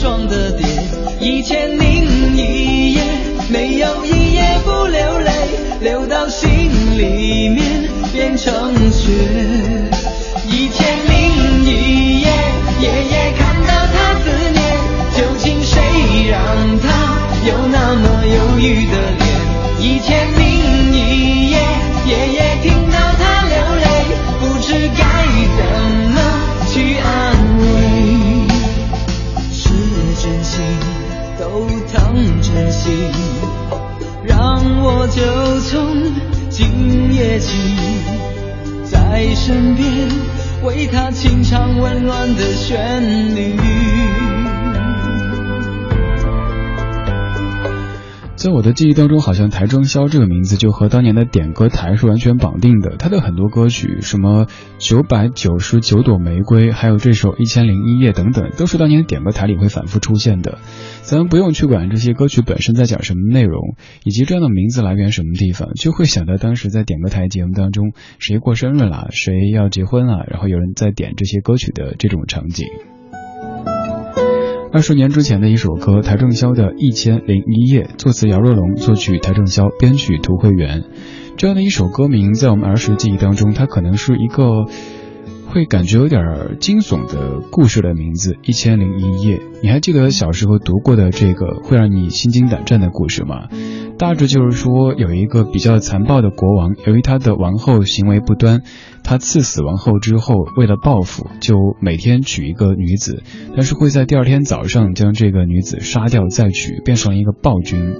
装的为他清唱温暖的旋律。在我的记忆当中，好像台中萧这个名字就和当年的点歌台是完全绑定的。他的很多歌曲，什么九百九十九朵玫瑰，还有这首一千零一夜等等，都是当年点歌台里会反复出现的。咱们不用去管这些歌曲本身在讲什么内容，以及这样的名字来源什么地方，就会想到当时在点歌台节目当中，谁过生日了，谁要结婚了，然后有人在点这些歌曲的这种场景。二十年之前的一首歌，邰正宵的《一千零一夜》，作词姚若龙，作曲邰正宵，编曲涂慧源。这样的一首歌名，在我们儿时记忆当中，它可能是一个会感觉有点惊悚的故事的名字，《一千零一夜》。你还记得小时候读过的这个会让你心惊胆战的故事吗？大致就是说，有一个比较残暴的国王，由于他的王后行为不端。他赐死王后之后，为了报复，就每天娶一个女子，但是会在第二天早上将这个女子杀掉再娶，变成一个暴君。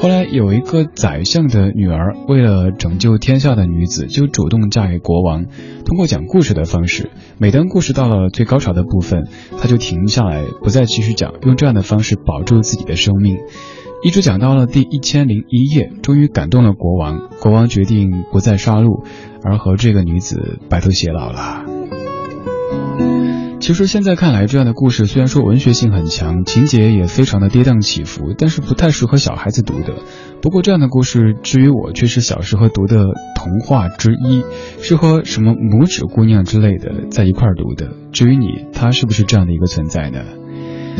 后来有一个宰相的女儿，为了拯救天下的女子，就主动嫁给国王。通过讲故事的方式，每当故事到了最高潮的部分，他就停下来，不再继续讲，用这样的方式保住自己的生命。一直讲到了第一千零一页，终于感动了国王。国王决定不再杀戮，而和这个女子白头偕老了。其实现在看来，这样的故事虽然说文学性很强，情节也非常的跌宕起伏，但是不太适合小孩子读的。不过这样的故事，至于我却是小时候读的童话之一，是和什么拇指姑娘之类的在一块儿读的。至于你，它是不是这样的一个存在呢？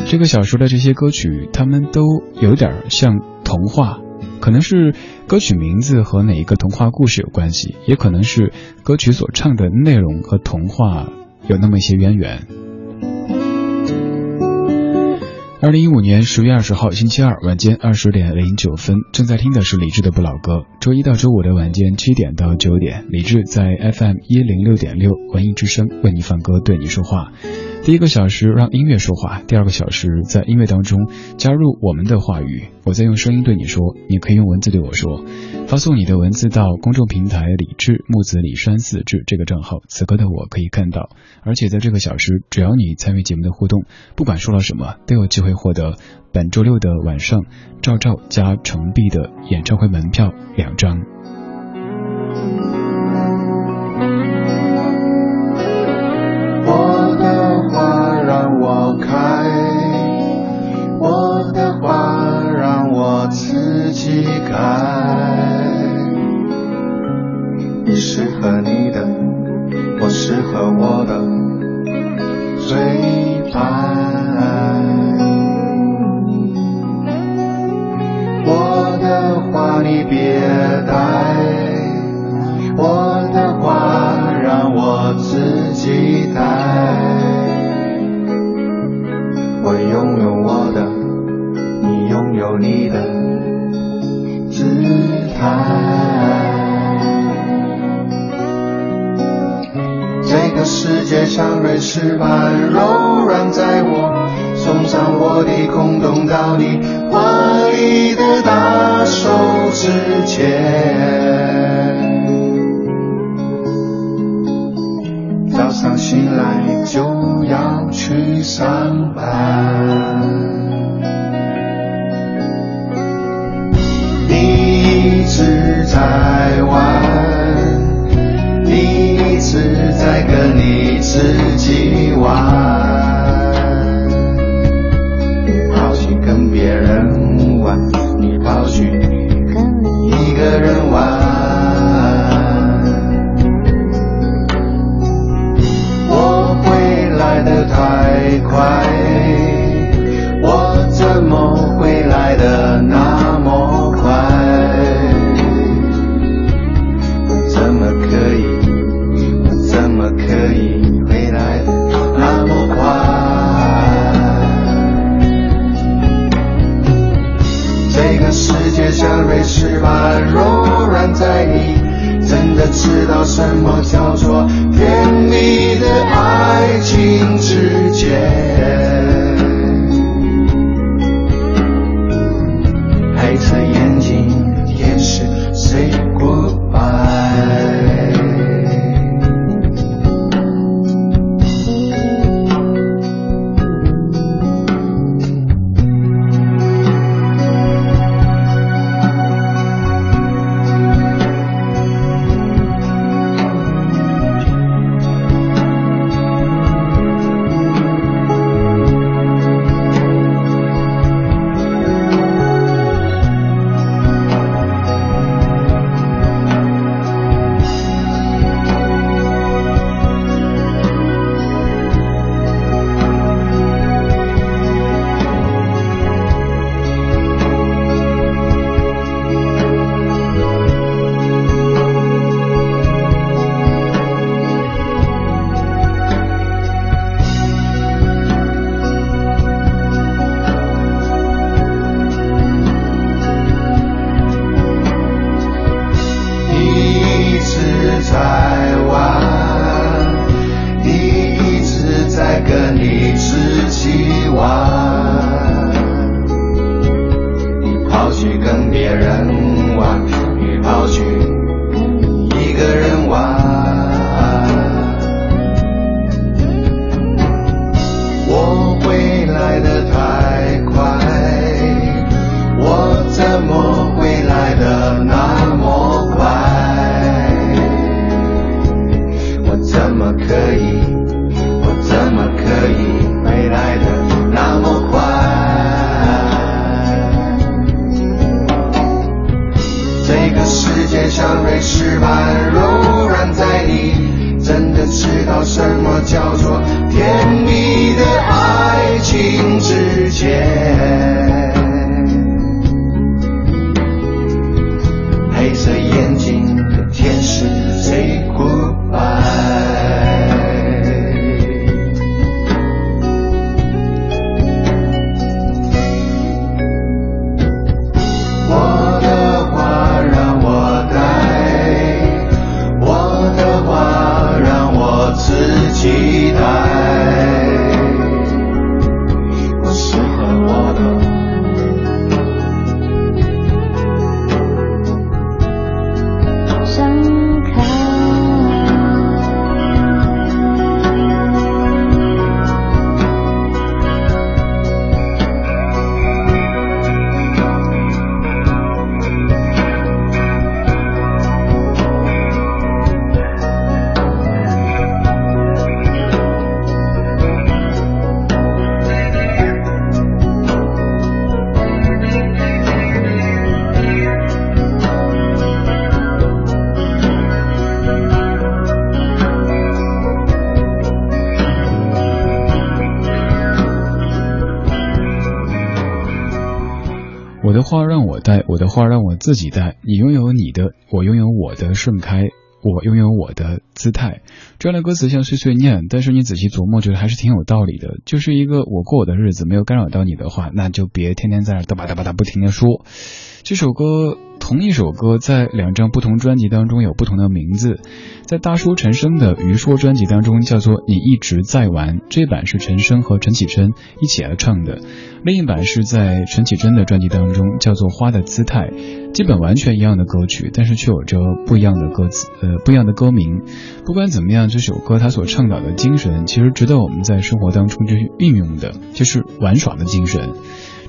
这个小说的这些歌曲，他们都有点像童话，可能是歌曲名字和哪一个童话故事有关系，也可能是歌曲所唱的内容和童话。有那么一些渊源。二零一五年十月二十号星期二晚间二十点零九分，正在听的是李志的不老歌。周一到周五的晚间七点到九点，李志在 FM 一零六点六文艺之声为你放歌，对你说话。第一个小时让音乐说话，第二个小时在音乐当中加入我们的话语。我在用声音对你说，你可以用文字对我说。发送你的文字到公众平台李志木子李山四志这个账号，此刻的我可以看到。而且在这个小时，只要你参与节目的互动，不管说了什么，都有机会获得本周六的晚上赵照加程璧的演唱会门票两张。适合你的，我适合我的最爱。我的话你别带，我的话让我自己带。我拥有我的，你拥有你的姿态。世界像瑞士般柔软，在我送上我的空洞到你华丽的大手之前。早上醒来就要去上班，你一直在玩。自己玩，自己带。你拥有你的，我拥有我的盛开，我拥有我的姿态。这样的歌词像碎碎念，但是你仔细琢磨，觉得还是挺有道理的。就是一个我过我的日子，没有干扰到你的话，那就别天天在那哒吧哒吧哒不停的说。这首歌。同一首歌在两张不同专辑当中有不同的名字，在大叔陈升的《余说》专辑当中叫做《你一直在玩》，这一版是陈升和陈绮贞一起来唱的；另一版是在陈绮贞的专辑当中叫做《花的姿态》，基本完全一样的歌曲，但是却有着不一样的歌词，呃，不一样的歌名。不管怎么样，这首歌它所倡导的精神，其实值得我们在生活当中去运用的，就是玩耍的精神。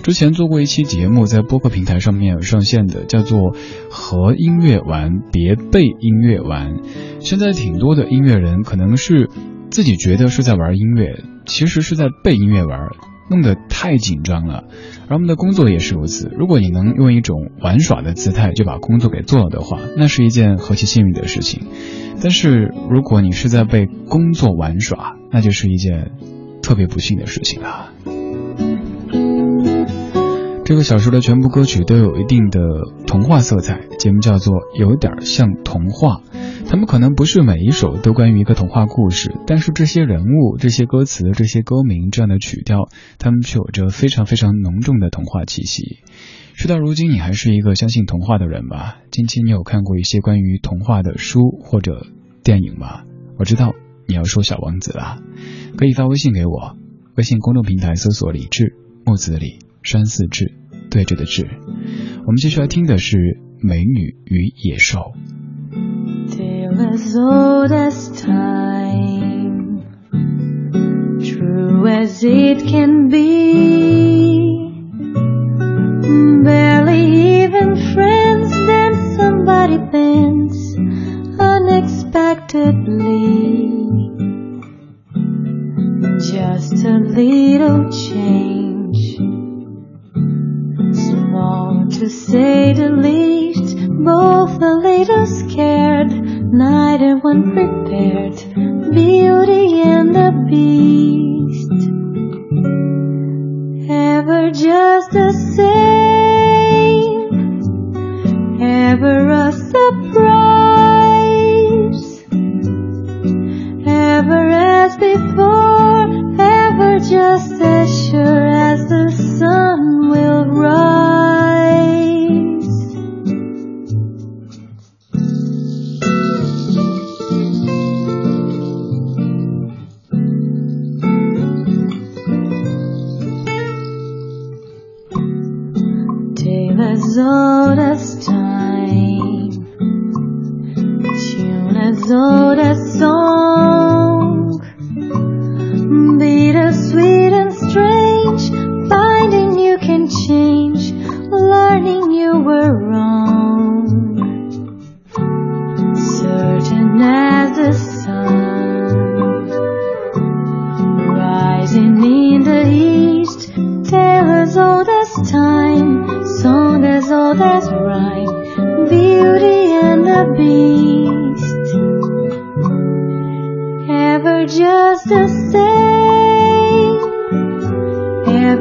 之前做过一期节目，在播客平台上面有上线的，叫做“和音乐玩，别被音乐玩”。现在挺多的音乐人可能是自己觉得是在玩音乐，其实是在被音乐玩，弄得太紧张了。而我们的工作也是如此。如果你能用一种玩耍的姿态就把工作给做了的话，那是一件何其幸运的事情。但是如果你是在被工作玩耍，那就是一件特别不幸的事情了。这个小说的全部歌曲都有一定的童话色彩，节目叫做有点像童话。他们可能不是每一首都关于一个童话故事，但是这些人物、这些歌词、这些歌名这样的曲调，他们却有着非常非常浓重的童话气息。事到如今，你还是一个相信童话的人吧？近期你有看过一些关于童话的书或者电影吗？我知道你要说《小王子》啦，可以发微信给我，微信公众平台搜索“李志木子李山寺志”。对着的字，我们接下来听的是《美女与野兽》。Tale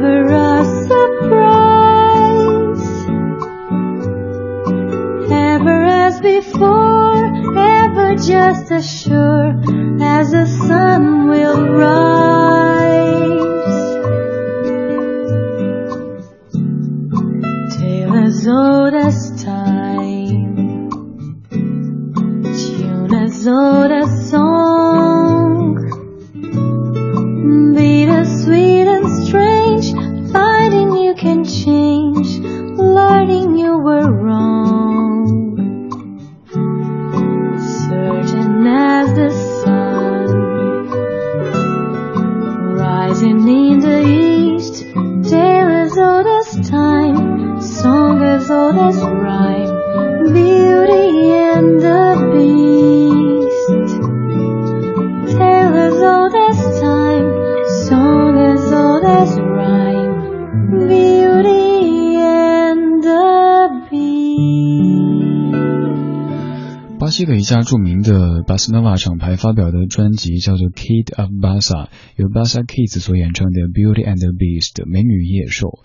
ever a surprise. Ever as before, ever just as sure as the sun 斯诺瓦厂牌发表的专辑叫做《Kid of b a s a》，由 b a s a Kids 所演唱的《Beauty and the Beast》美女与野兽。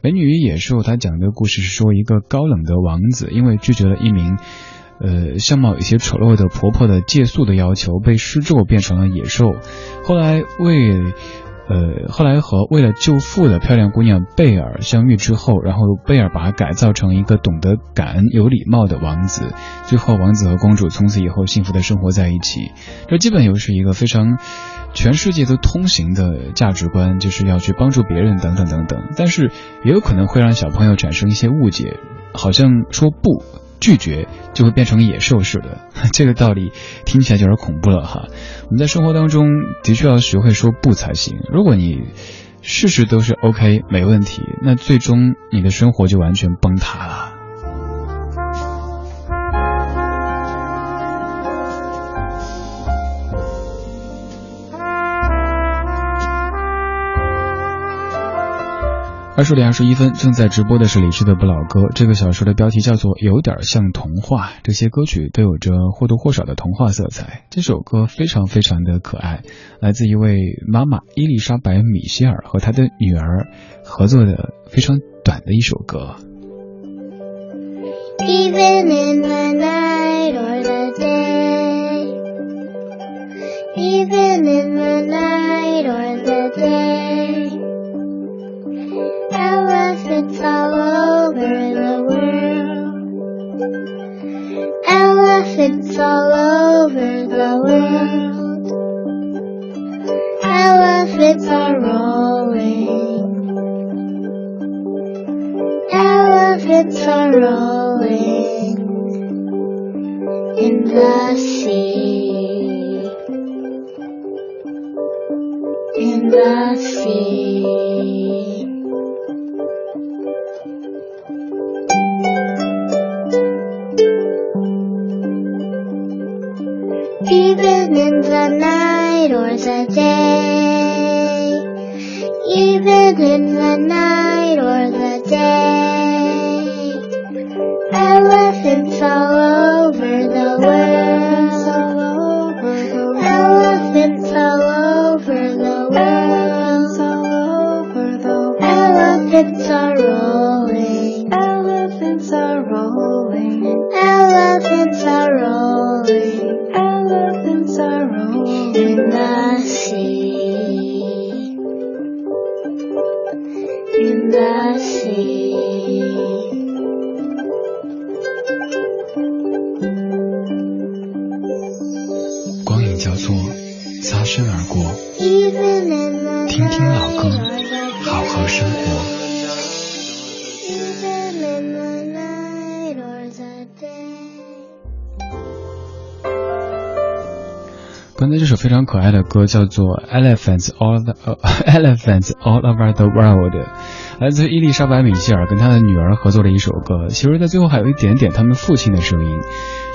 美女与野兽，它讲的故事是说一个高冷的王子，因为拒绝了一名，呃，相貌有些丑陋的婆婆的借宿的要求，被施咒变成了野兽。后来为呃，后来和为了救父的漂亮姑娘贝尔相遇之后，然后贝尔把他改造成一个懂得感恩、有礼貌的王子。最后，王子和公主从此以后幸福的生活在一起。这基本又是一个非常全世界都通行的价值观，就是要去帮助别人等等等等。但是也有可能会让小朋友产生一些误解，好像说不。拒绝就会变成野兽似的，这个道理听起来就有点恐怖了哈。我们在生活当中的确要学会说不才行。如果你事事都是 OK 没问题，那最终你的生活就完全崩塌了。二十点二十一分，正在直播的是李志的不老歌。这个小说的标题叫做《有点像童话》，这些歌曲都有着或多或少的童话色彩。这首歌非常非常的可爱，来自一位妈妈伊丽莎白·米歇尔和她的女儿合作的非常短的一首歌。Even in the night or the day, even in the night or the day. Elephants all over the world. Elephants all over the world. Elephants are rolling. Elephants are rolling in the sea. In the sea. Or the day. Even in the night or the day. Elephants all 叫做《Elephants All the Elephants All Over the World，》，来自伊丽莎白·米歇尔跟她的女儿合作的一首歌。其实，在最后还有一点点他们父亲的声音。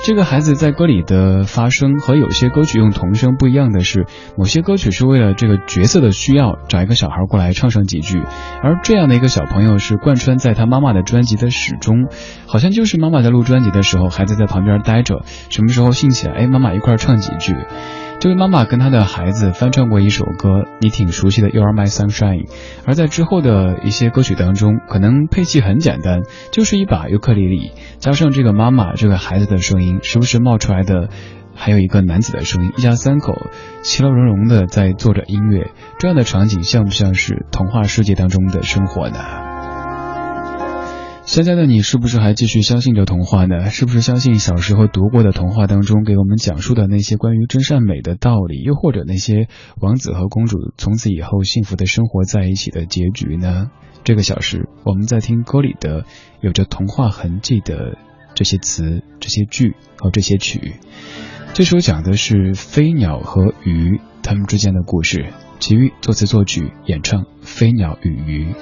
这个孩子在歌里的发声和有些歌曲用童声不一样的是，某些歌曲是为了这个角色的需要，找一个小孩过来唱上几句，而这样的一个小朋友是贯穿在他妈妈的专辑的始终，好像就是妈妈在录专辑的时候，孩子在旁边待着，什么时候兴起来，哎，妈妈一块唱几句。这位妈妈跟她的孩子翻唱过一首歌，你挺熟悉的《You Are My Sunshine》，而在之后的一些歌曲当中，可能配器很简单，就是一把尤克里里，加上这个妈妈这个孩子的声音，时不时冒出来的，还有一个男子的声音，一家三口其乐融融的在做着音乐，这样的场景像不像是童话世界当中的生活呢？现在的你是不是还继续相信着童话呢？是不是相信小时候读过的童话当中给我们讲述的那些关于真善美的道理，又或者那些王子和公主从此以后幸福的生活在一起的结局呢？这个小时我们在听歌里的有着童话痕迹的这些词、这些句和这些曲。这首讲的是飞鸟和鱼他们之间的故事。齐豫作词作曲演唱《飞鸟与鱼》。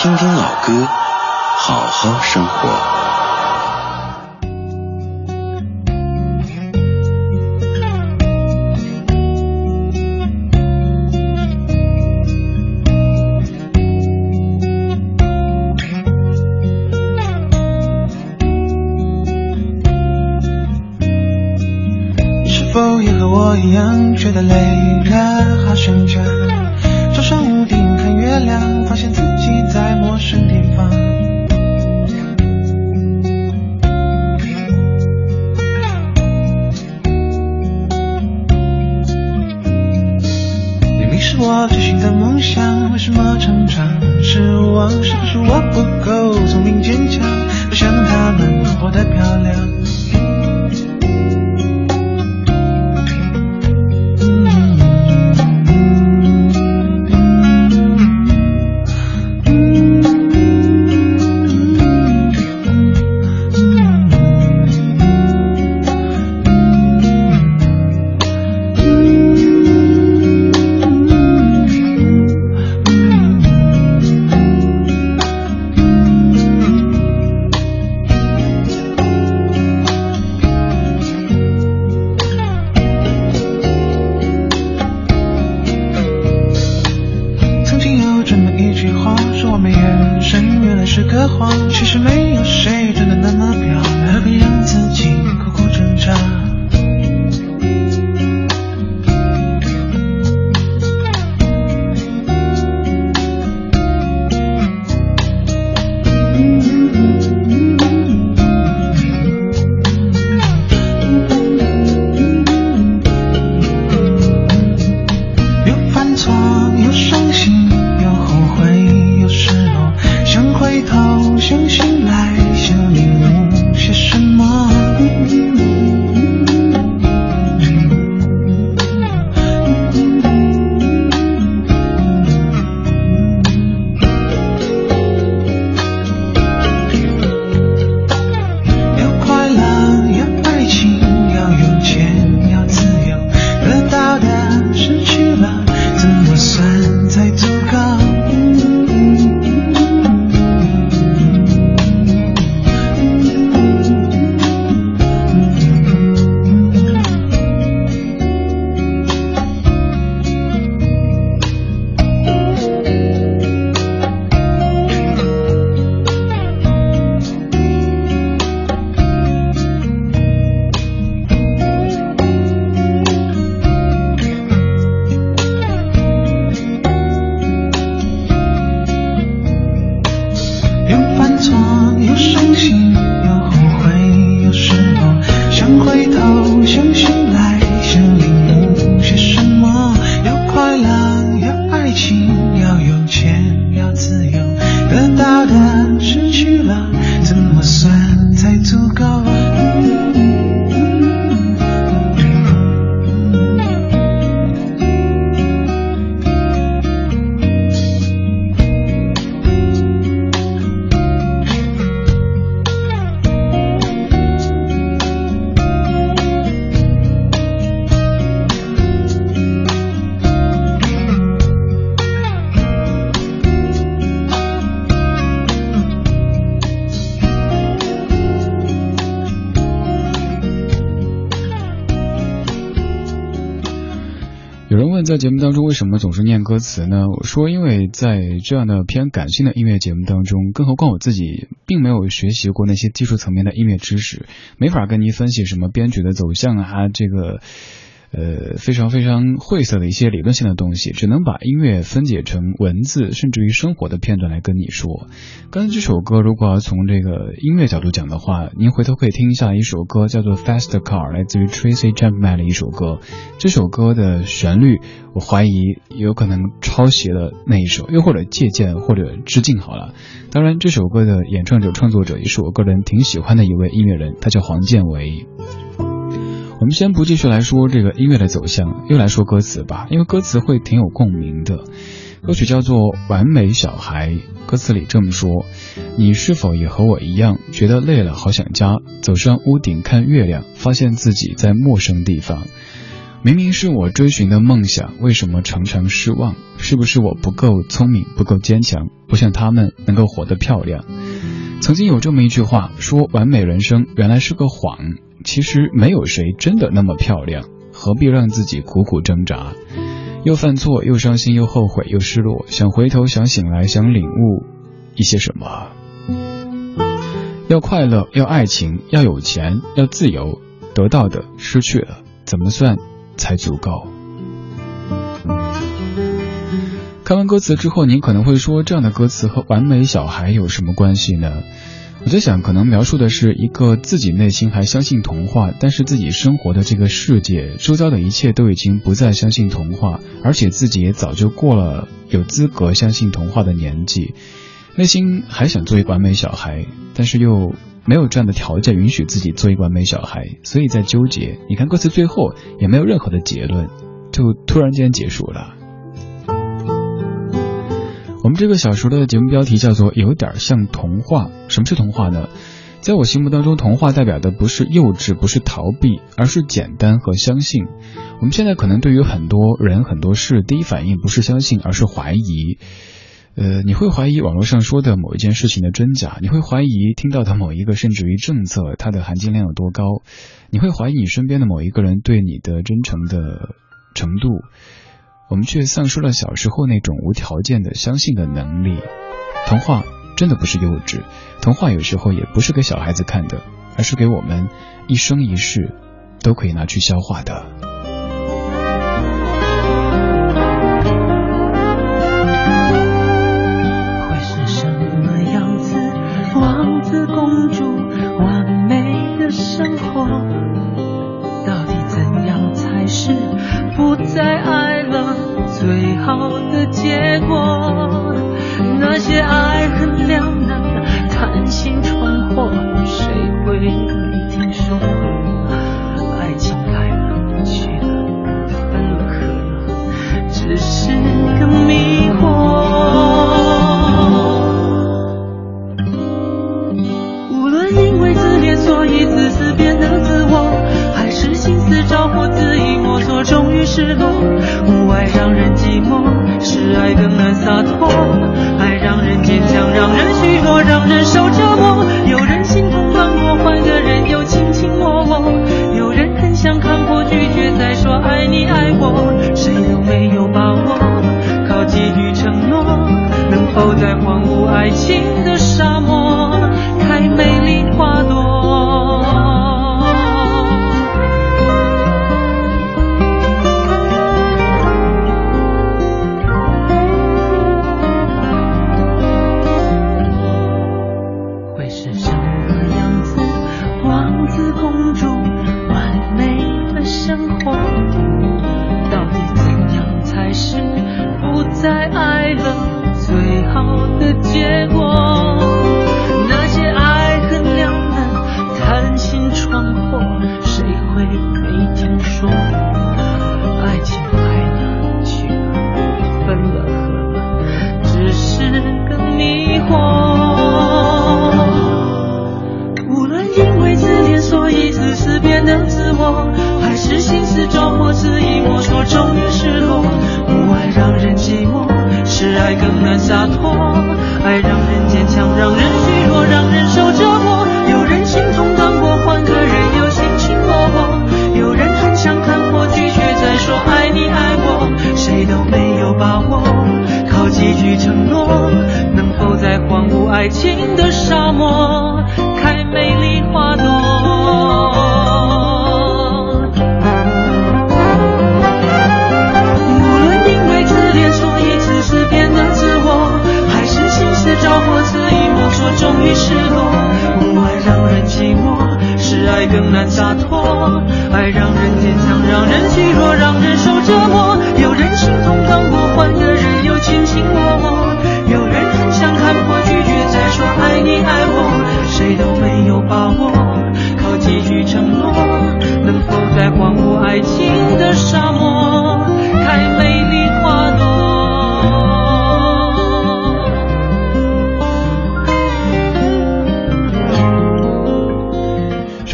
听听老歌，好好生活。节目当中为什么总是念歌词呢？我说，因为在这样的偏感性的音乐节目当中，更何况我自己并没有学习过那些技术层面的音乐知识，没法跟您分析什么编曲的走向啊，这个。呃，非常非常晦涩的一些理论性的东西，只能把音乐分解成文字，甚至于生活的片段来跟你说。刚才这首歌，如果要从这个音乐角度讲的话，您回头可以听一下一首歌，叫做《Fast Car》，来自于 Tracy Chapman 的一首歌。这首歌的旋律，我怀疑有可能抄袭了那一首，又或者借鉴或者致敬好了。当然，这首歌的演唱者、创作者也是我个人挺喜欢的一位音乐人，他叫黄建为。我们先不继续来说这个音乐的走向，又来说歌词吧，因为歌词会挺有共鸣的。歌曲叫做《完美小孩》，歌词里这么说：你是否也和我一样，觉得累了好想家，走上屋顶看月亮，发现自己在陌生地方。明明是我追寻的梦想，为什么常常失望？是不是我不够聪明，不够坚强，不像他们能够活得漂亮？曾经有这么一句话说：“完美人生原来是个谎。”其实没有谁真的那么漂亮，何必让自己苦苦挣扎？又犯错，又伤心，又后悔，又失落，想回头，想醒来，想领悟一些什么？要快乐，要爱情，要有钱，要自由，得到的失去了，怎么算才足够？看完歌词之后，您可能会说，这样的歌词和完美小孩有什么关系呢？我在想，可能描述的是一个自己内心还相信童话，但是自己生活的这个世界，周遭的一切都已经不再相信童话，而且自己也早就过了有资格相信童话的年纪，内心还想做一个完美小孩，但是又没有这样的条件允许自己做一个完美小孩，所以在纠结。你看歌词最后也没有任何的结论，就突然间结束了。我们这个小时的节目标题叫做“有点像童话”。什么是童话呢？在我心目当中，童话代表的不是幼稚，不是逃避，而是简单和相信。我们现在可能对于很多人、很多事，第一反应不是相信，而是怀疑。呃，你会怀疑网络上说的某一件事情的真假，你会怀疑听到的某一个甚至于政策它的含金量有多高，你会怀疑你身边的某一个人对你的真诚的程度。我们却丧失了小时候那种无条件的相信的能力。童话真的不是幼稚，童话有时候也不是给小孩子看的，而是给我们一生一世都可以拿去消化的。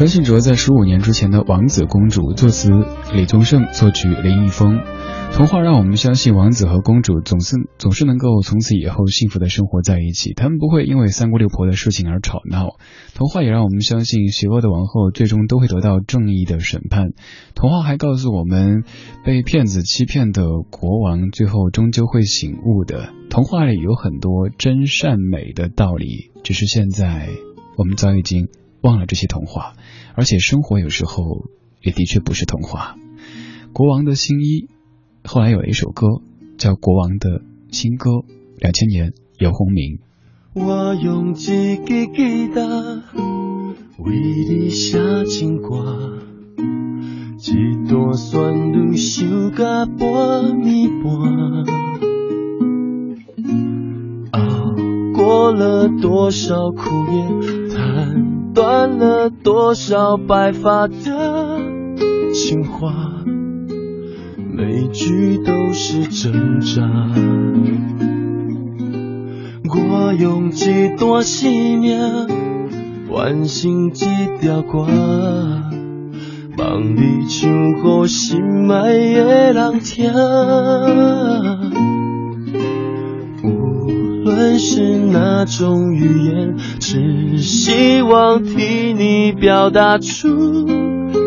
收张信哲在十五年之前的《王子公主》，作词李宗盛，作曲林一峰。童话让我们相信王子和公主总是总是能够从此以后幸福的生活在一起，他们不会因为三姑六婆的事情而吵闹。童话也让我们相信邪恶的王后最终都会得到正义的审判。童话还告诉我们，被骗子欺骗的国王最后终究会醒悟的。童话里有很多真善美的道理，只是现在我们早已经忘了这些童话，而且生活有时候也的确不是童话。国王的新衣。后来有一首歌，叫《国王的新歌》，两千年游鸿明。我用一支吉他为你写情歌，一段旋律唱到半暝半。熬过了多少苦夜，断了多少白发的情话。每句都是挣扎，我用一段生命完成一条歌，望你唱给心爱的人听。是哪种语言，只希望替你表达出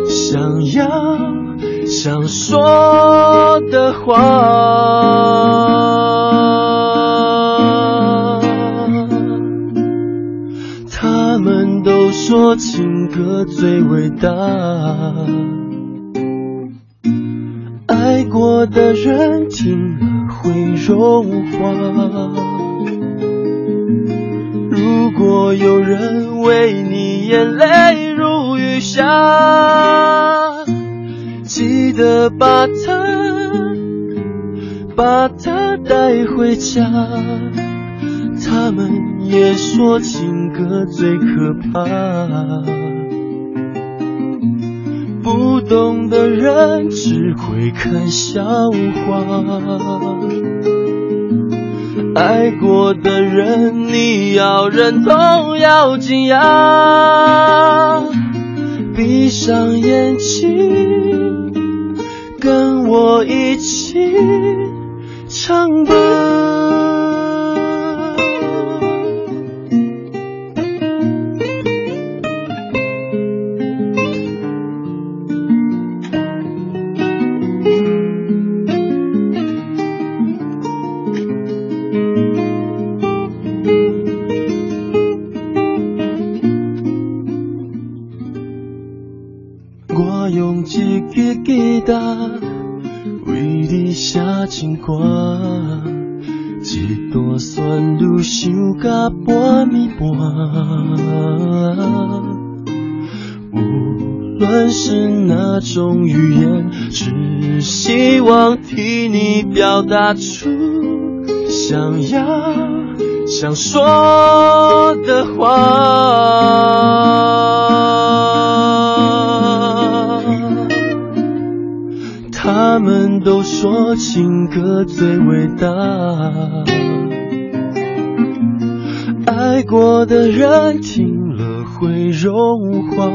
想要。想说的话，他们都说情歌最伟大，爱过的人听了会融化。如果有人为你眼泪如雨下。记得把它，把它带回家。他们也说情歌最可怕，不懂的人只会看笑话。爱过的人，你要忍痛，要惊讶。闭上眼睛。跟我一起唱吧。哪种语言，只希望替你表达出想要想说的话。他们都说情歌最伟大，爱过的人听了会融化。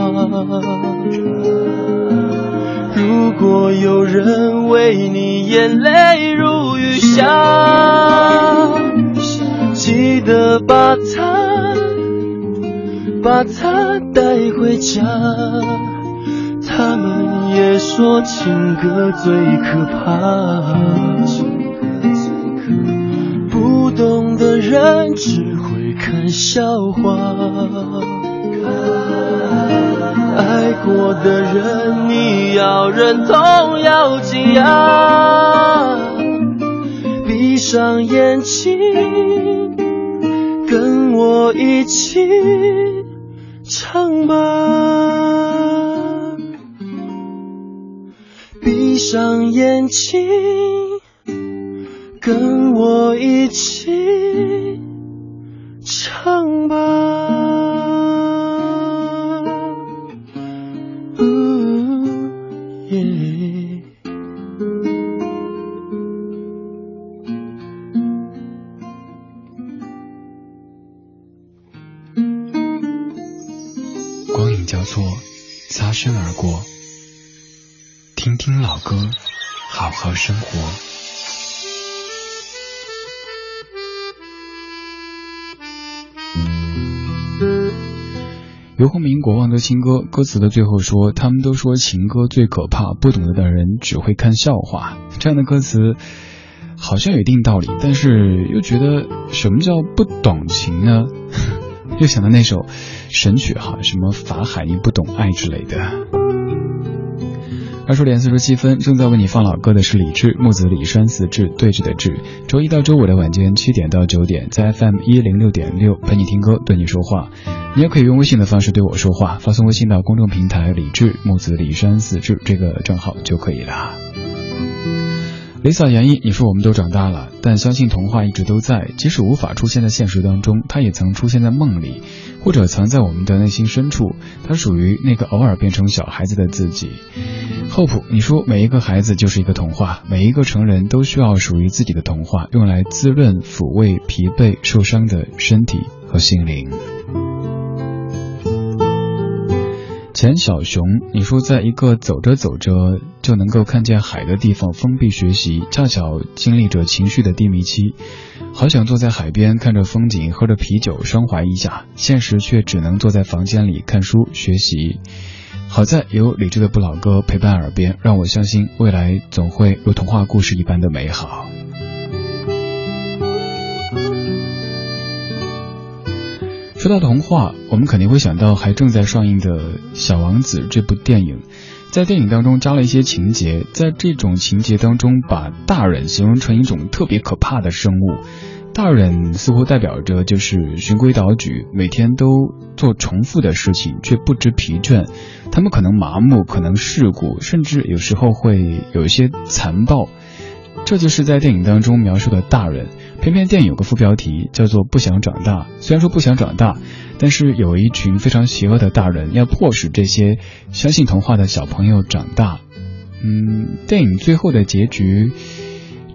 如果有人为你眼泪如雨下，记得把它，把它带回家。他们也说情歌最可怕，不懂的人只会看笑话。过的人，你要认同，要惊讶。闭上眼睛，跟我一起唱吧。闭上眼睛，跟我一起唱吧。生活。游鸿明《国王的情歌》歌词的最后说：“他们都说情歌最可怕，不懂得的人只会看笑话。”这样的歌词好像有一定道理，但是又觉得什么叫不懂情呢？又想到那首神曲哈，什么法海你不懂爱之类的。二十点四十七分，正在为你放老歌的是李志，木子李山四志对峙的志。周一到周五的晚间七点到九点，在 FM 一零六点六陪你听歌，对你说话。你也可以用微信的方式对我说话，发送微信到公众平台李志木子李山四志这个账号就可以了。Lisa 言意，你说我们都长大了，但相信童话一直都在，即使无法出现在现实当中，它也曾出现在梦里，或者藏在我们的内心深处。它属于那个偶尔变成小孩子的自己。Hope，你说每一个孩子就是一个童话，每一个成人都需要属于自己的童话，用来滋润、抚慰疲惫、受伤的身体和心灵。钱小熊，你说在一个走着走着就能够看见海的地方封闭学习，恰巧经历着情绪的低迷期，好想坐在海边看着风景，喝着啤酒，伤怀一下。现实却只能坐在房间里看书学习。好在有理智的不老歌陪伴耳边，让我相信未来总会如童话故事一般的美好。说到童话，我们肯定会想到还正在上映的《小王子》这部电影，在电影当中加了一些情节，在这种情节当中，把大人形容成一种特别可怕的生物。大人似乎代表着就是循规蹈矩，每天都做重复的事情，却不知疲倦。他们可能麻木，可能世故，甚至有时候会有一些残暴。这就是在电影当中描述的大人。偏偏电影有个副标题叫做“不想长大”。虽然说不想长大，但是有一群非常邪恶的大人要迫使这些相信童话的小朋友长大。嗯，电影最后的结局，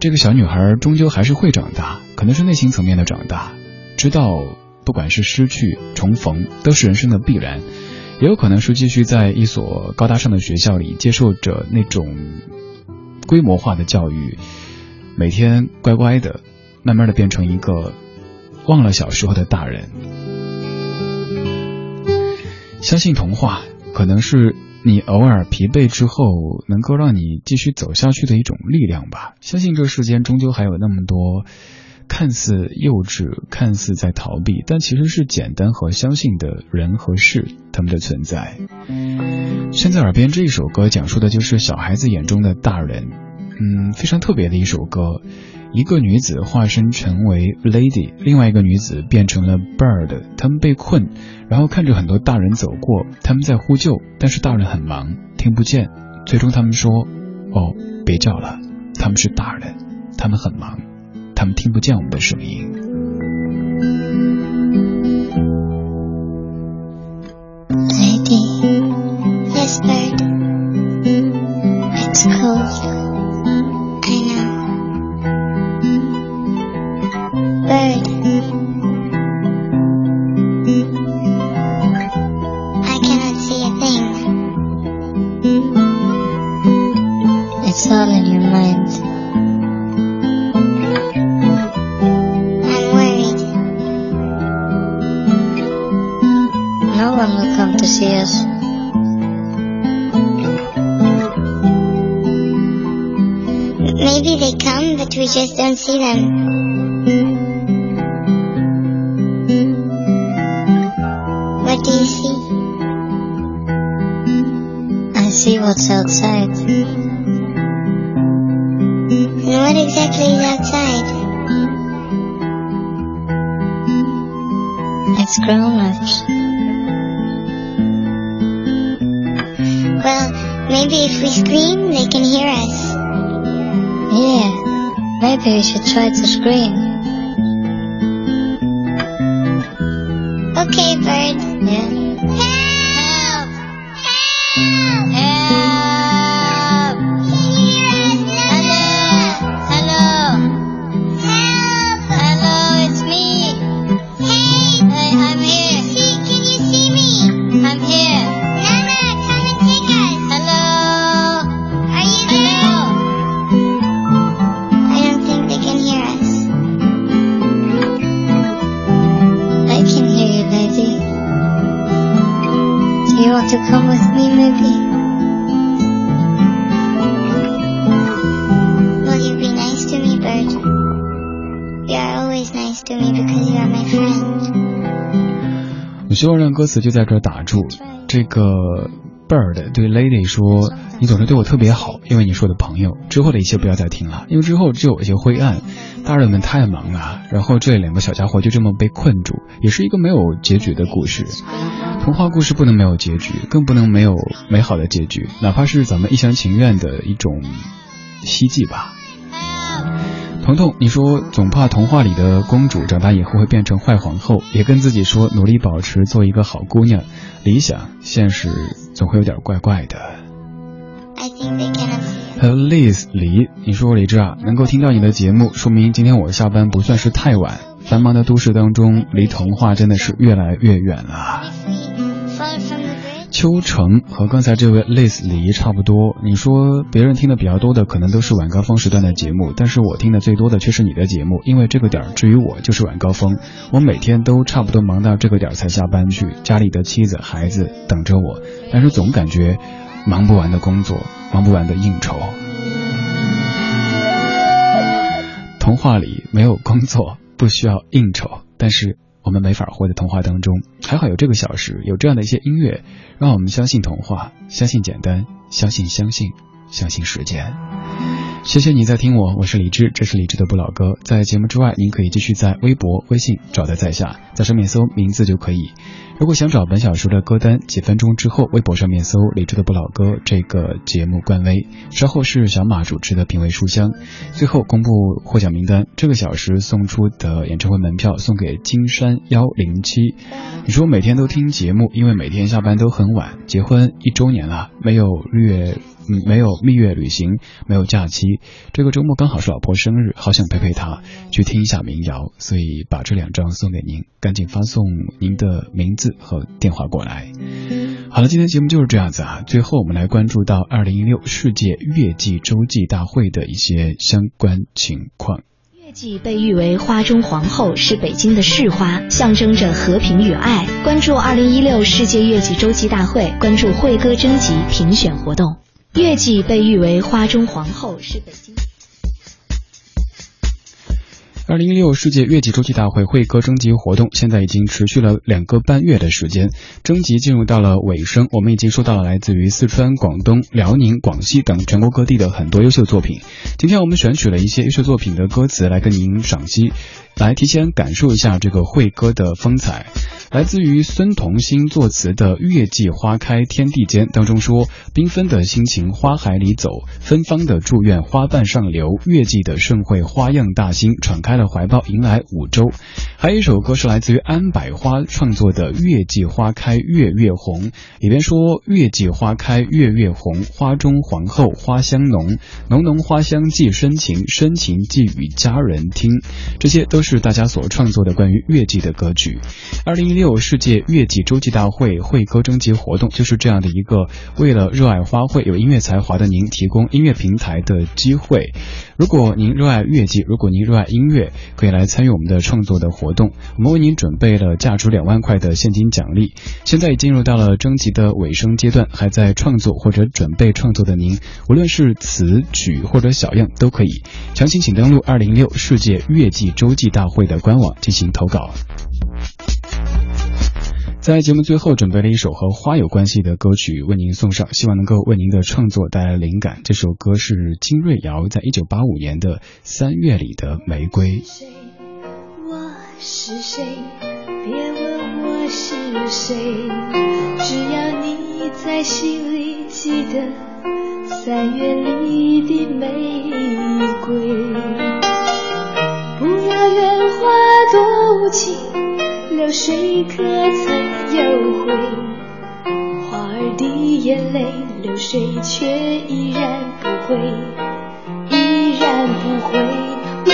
这个小女孩终究还是会长大，可能是内心层面的长大，知道不管是失去、重逢，都是人生的必然。也有可能是继续在一所高大上的学校里接受着那种规模化的教育，每天乖乖的。慢慢的变成一个忘了小时候的大人。相信童话可能是你偶尔疲惫之后能够让你继续走下去的一种力量吧。相信这世间终究还有那么多看似幼稚、看似在逃避，但其实是简单和相信的人和事，他们的存在。现在耳边这一首歌讲述的就是小孩子眼中的大人，嗯，非常特别的一首歌。一个女子化身成为 lady，另外一个女子变成了 bird。他们被困，然后看着很多大人走过，他们在呼救，但是大人很忙，听不见。最终他们说：“哦，别叫了，他们是大人，他们很忙，他们听不见我们的声音。” Lady, yes, bird. It's cold. Bird. I cannot see a thing. It's all in your mind. I'm worried. No one will come to see us. Maybe they come, but we just don't see them. What's outside. And what exactly is outside? It's grown-ups. Well, maybe if we scream, they can hear us. Yeah, maybe we should try to scream. 词就在这儿打住。这个 Bird 对 Lady 说：“你总是对我特别好，因为你是我的朋友。之后的一切不要再听了，因为之后就有一些灰暗。大人们太忙了，然后这两个小家伙就这么被困住，也是一个没有结局的故事。童话故事不能没有结局，更不能没有美好的结局，哪怕是咱们一厢情愿的一种希冀吧。”彤彤，你说总怕童话里的公主长大以后会变成坏皇后，也跟自己说努力保持做一个好姑娘。理想、现实总会有点怪怪的。I think they. 还有 Liz 李，你说李志啊，能够听到你的节目，说明今天我下班不算是太晚。繁忙的都市当中，离童话真的是越来越远了。秋成和刚才这位 Liz 李差不多，你说别人听的比较多的可能都是晚高峰时段的节目，但是我听的最多的却是你的节目，因为这个点儿至于我就是晚高峰，我每天都差不多忙到这个点儿才下班去，家里的妻子孩子等着我，但是总感觉忙不完的工作，忙不完的应酬。童话里没有工作，不需要应酬，但是我们没法活在童话当中。还好有这个小时，有这样的一些音乐，让我们相信童话，相信简单，相信相信，相信时间。谢谢你在听我，我是李志，这是李志的不老歌。在节目之外，您可以继续在微博、微信找到在下，在上面搜名字就可以。如果想找本小时的歌单，几分钟之后，微博上面搜“李志的不老歌”这个节目官微。稍后是小马主持的品味书香，最后公布获奖名单。这个小时送出的演唱会门票送给金山幺零七。你说每天都听节目，因为每天下班都很晚。结婚一周年了，没有月，没有蜜月旅行，没有假期。这个周末刚好是老婆生日，好想陪陪她，去听一下民谣，所以把这两张送给您，赶紧发送您的名字和电话过来。好了，今天节目就是这样子啊。最后我们来关注到二零一六世界月季洲际大会的一些相关情况。月季被誉为花中皇后，是北京的市花，象征着和平与爱。关注二零一六世界月季洲际大会，关注会歌征集评选活动。月季被誉为花中皇后，是北京。二零一六世界乐季周期大会会歌征集活动现在已经持续了两个半月的时间，征集进入到了尾声。我们已经收到了来自于四川、广东、辽宁、广西等全国各地的很多优秀作品。今天我们选取了一些优秀作品的歌词来跟您赏析，来提前感受一下这个会歌的风采。来自于孙同心作词的《月季花开天地间》当中说：“缤纷的心情花海里走，芬芳的祝愿花瓣上流，月季的盛会花样大兴，敞开了怀抱迎来五洲。”还有一首歌是来自于安百花创作的《月季花开月月红》，里边说：“月季花开月月红，花中皇后花香浓，浓浓花香寄深情，深情寄与佳人听。”这些都是大家所创作的关于月季的歌曲。二零一六世界月季洲际大会会歌征集活动就是这样的一个为了热爱花卉、有音乐才华的您提供音乐平台的机会。如果您热爱月季，如果您热爱音乐，可以来参与我们的创作的活动。我们为您准备了价值两万块的现金奖励。现在已进入到了征集的尾声阶段，还在创作或者准备创作的您，无论是词曲或者小样都可以。详情请登录二零六世界月季洲际大会的官网进行投稿。在节目最后准备了一首和花有关系的歌曲为您送上，希望能够为您的创作带来灵感。这首歌是金瑞瑶在一九八五年的《三月里的玫瑰》。谁？我是谁？别问我是谁，只要你在心里记得三月里的玫瑰。不要怨花多无情，流水可曾有回？花儿的眼泪，流水却依然不悔，依然不悔。呜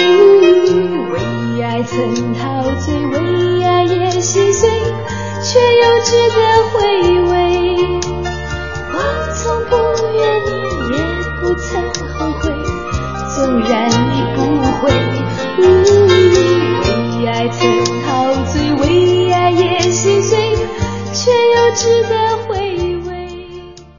为爱曾陶醉，为爱也心碎，却又值得回味。我从不怨你，也不曾后悔，纵然你不会。呜为爱曾却又值得回忆。